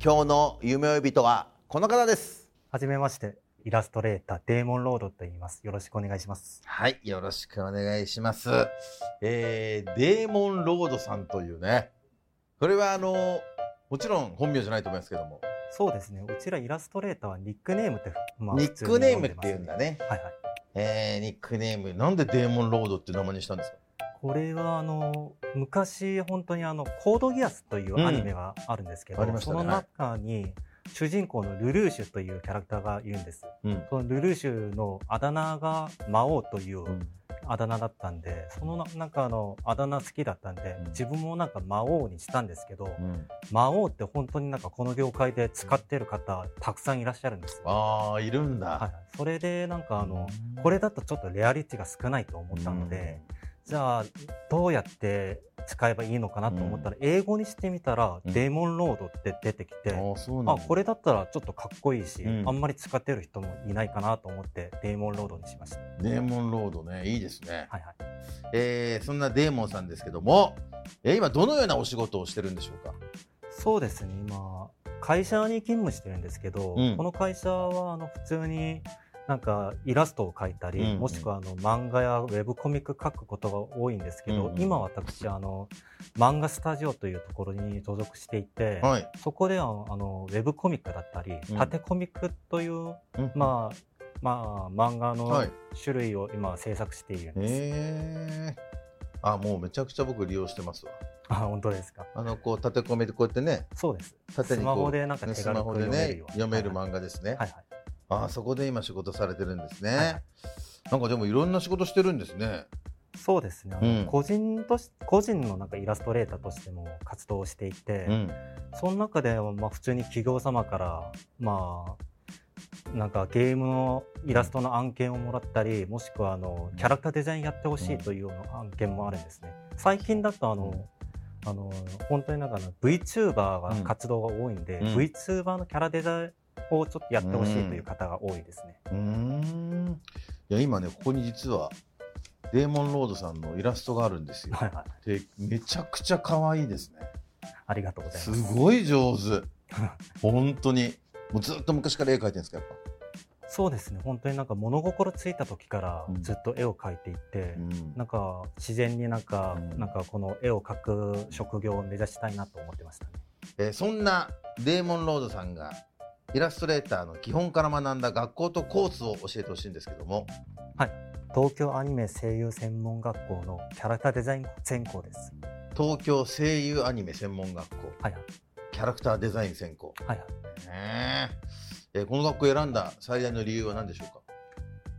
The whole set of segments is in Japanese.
今日の夢追い人はこの方ですはじめまして、イラストレーター、デーモンロードと言います。よろしくお願いします。はいよろしくお願いしますえー、デーモンロードさんというねこれはあのもちろん本名じゃないと思いますけども、そうですね。うちらイラストレーターはニックネームって、まニックネームっていうんだね。ねはいはい。えー、ニックネームなんでデーモンロードって名前にしたんですか？これはあの、昔本当にあの、コードギアスというアニメがあるんですけど、うんね。その中に、主人公のルルーシュというキャラクターがいるんです。うん。そのルルーシュのあだ名が魔王といううん。あだ名だったんで、そのななんかあの、あだ名好きだったんで、うん。自分もなんか魔王にしたんですけど、うん。魔王って本当になんかこの業界で使ってる方たくさんいらっしゃるんですよ。ああいるんだ、はい、それでなんかあのうん。これだとちょっとレアリティが少ないと思ったので、じゃあどうやって使えばいいのかなと思ったら、英語にしてみたら、うん。デーモンロードって出てきて、あこれだったらちょっとかっこいいし、うん。あんまり使ってる人もいないかなと思ってデーモンロードにしました。デーモンロードねいいですね、はいはい。えーそんなデーモンさんですけども、えー今どのようなお仕事をしてるんでしょうか？そうですね今会社に勤務してるんですけど、うん。この会社はあの普通になんかイラストを描いたり、うんうん。もしくはあの漫画やウェブコミック描くことが多いんですけど、うんうん。今私あの漫画スタジオというところに所属していて、はい、そこではあのウェブコミックだったり、うん。縦コミックという、うんまあまあ漫画のはい。種類を今制作しているんです。えー、あもうめちゃくちゃ僕利用してますわ。あ本当ですか。あのこう縦込みでこうやってねそうです。縦にこうスマホでなんかね手軽くスマホでね読めるように読めるはい漫画ですね、はいはい。あそこで今仕事されてるんですね、はいはい。なんかでもいろんな仕事してるんですね。そうですね、うん。個人とし個人のなんかイラストレーターとしても活動していて、うん。その中でまあ普通に企業様からまあなんかゲームのイラストの案件をもらったりもしくはあのキャラクターデザインやってほしいというような案件もあるんですね。最近だとあの、あの本当になんか VTuber が活動が多いんで、うん。VTuber のキャラデザインをちょっとやってほしいという方が多いですね、うーん。いや今ねここに実はデーモンロードさんのイラストがあるんですよ。はいはいでめちゃくちゃ可愛いですね。ありがとうございます。すごい上手。本当に。もうずっと昔から絵描いてるんですかやっそうですね。本当になんか物心ついた時からうん。ずっと絵を描いていて、ぱ、うん。なんか自然になんか、うん。なんかこの絵を描く職業を目指したいなと思ってましたね。えーそんなデーモンロードさんがイラストレーターの基本から学んだ学校とコースを教えてほしいんですけども。東京アニメ声優専門学校のキャラクターデザイン専攻です。東京声優アニメ専門学校。はいはい。キャラクターデザイン専攻、はいはい。ねええーこの学校を選んだ最大の理由は何でしょうか、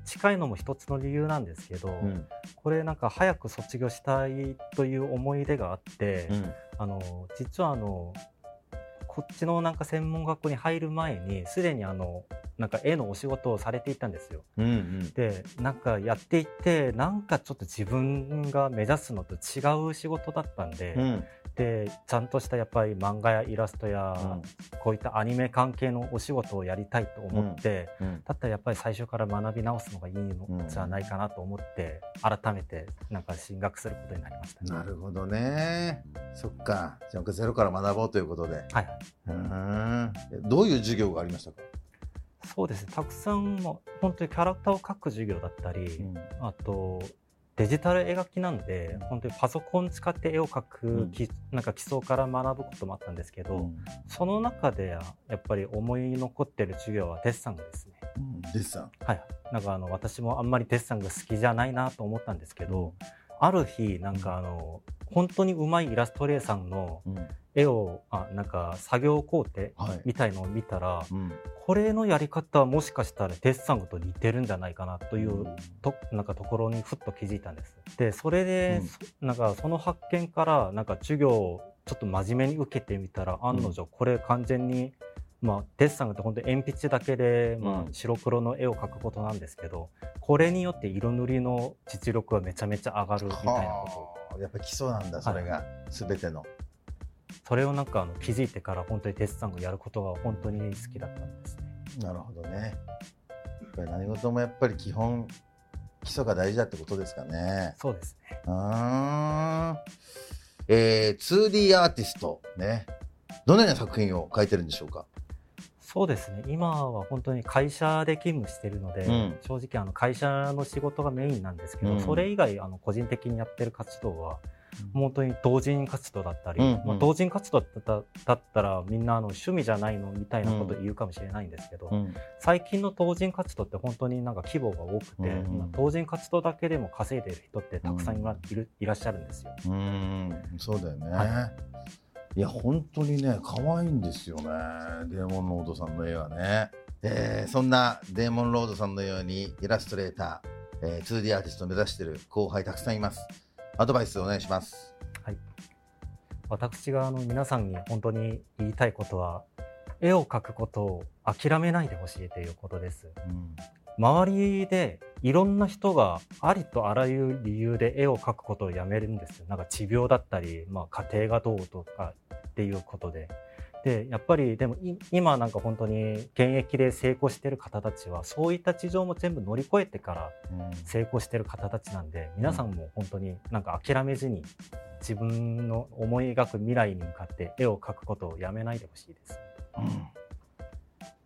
近いのも一つの理由なんですけど、うん。これなんか早く卒業したいという思い出があって、うん。あの実はあのこっちのなんか専門学校に入る前にすでにあのなんか絵のお仕事をされていたんですよ。うんうん。でなんかやっていってなんかちょっと自分が目指すのと違う仕事だったんで、うん。でちゃんとしたやっぱり漫画やイラストや、こういったアニメ関係のお仕事をやりたいと思って、うん。だったらやっぱり最初から学び直すのがいいのじゃないかなと思って、改めてなんか進学することになりました、なるほどね。そっか。じゃあゼロから学ぼうということで。はいはい。うん。どういう授業がありましたか、そうですね。たくさんも本当にキャラクターを描く授業だったり、うん。あとデジタル描きなんで本当にパソコン使って絵を描くき、なんか基礎から学ぶこともあったんですけど、その中でやっぱり思い残ってる授業はデッサンですね。うん。デッサン。はい、なんかあの私もあんまりデッサンが好きじゃないなと思ったんですけど、ある日なんかあの本当に上手いイラストレーターのうん。絵をあなんか作業工程はい。みたいのを見たらうん。これのやり方はもしかしたらデッサンと似てるんじゃないかなというとなんかところにふっと気づいたんです。でそれで、うん。そなんかその発見からなんか授業をちょっと真面目に受けてみたら案の定これ完全に、まあ、デッサンって本当に鉛筆だけで、まあう、ん白黒の絵を描くことなんですけどこれによって色塗りの実力はめちゃめちゃ上がるみたいなことはあやっぱ基礎なんだそれが全ての。それをなんかあの気づいてから本当にデッサンをやることが本当に好きだったんですね。なるほどね。やっぱり何事もやっぱり基本基礎が大事だってことですかね。そうですね。うーん。えー、2D アーティストね。どのような作品を描いてるんでしょうか？そうですね。今は本当に会社で勤務しているので、うん。正直あの会社の仕事がメインなんですけど、うん。それ以外あの個人的にやってる活動は本当に同人活動だったり、うんうん。まあ、同人活動だっただったらみんなあの趣味じゃないのみたいなこと言うかもしれないんですけど、うん。最近の同人活動って本当になんか規模が多くて、うんまあ同人活動だけでも稼いでる人ってたくさんいらいらっしゃるんですよ。うーん、そうだよね。、はいや、本当にね、可愛いんですよね。デーモンロードさんの絵はね。えーそんなデーモンロードさんのようにイラストレーター、えー 2D アーティストを目指している後輩たくさんいます。アドバイスお願いします。私があの皆さんに本当に言いたいことは絵を描くことを諦めないでほしいということですうん周りでいろんな人がありとあらゆる理由で絵を描くことをやめるんですよ。なんか持病だったり、まあ、家庭がどうとかっていうことで。でやっぱりでもい今なんか本当に現役で成功してる方たちはそういった事情も全部乗り越えてから成功してる方たちなんで皆さんも本当になんか諦めずに自分の思い描く未来に向かって絵を描くことをやめないでほしいです。うん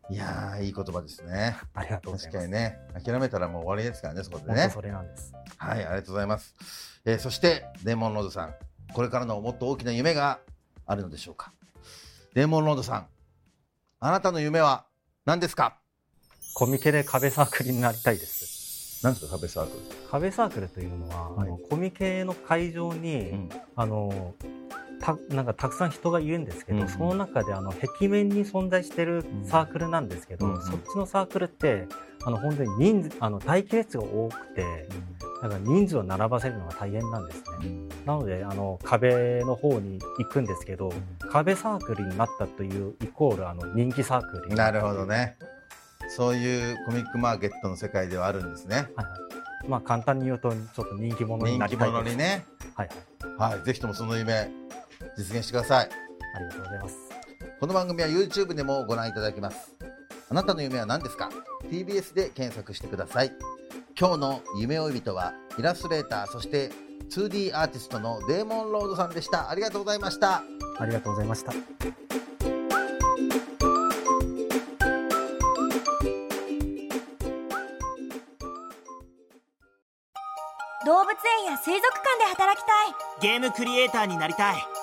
いやー、いい言葉ですね。ありがとうございます。確かにね、諦めたらもう終わりですからね、そこでね。それなんです。はい、ありがとうございます。えーそして、デーモンロードさん、これからのもっと大きな夢があるのでしょうか。デーモンロードさん、あなたの夢は何ですか？コミケで壁サークルになりたいです。何ですか、壁サークル。壁サークルというのは、はいコミケの会場に、うんあのたなんかたくさん人がいるんですけど、うんその中であの壁面に存在してるサークルなんですけど、うんそっちのサークルってあの本当に人数あの待機列が多くてだから人数を並ばせるのが大変なんですね。なのであの壁の方に行くんですけど、壁サークルになったというイコールあの人気サークルになるほどね。そういうコミックマーケットの世界ではあるんですね。はいはい。まあ簡単に言うとちょっと人気者に人気なりたいです。者にね。はいはい。はい、ぜひともその夢、実現してください。ありがとうございますこの番組は YouTube でもご覧いただけます。あなたの夢は何ですか ?TBS で検索してください。今日の夢追い人はイラストレーター、そして 2D アーティストのデーモンロードさんでした。ありがとうございました。ありがとうございました動物園や水族館で働きたいゲームクリエイターになりたい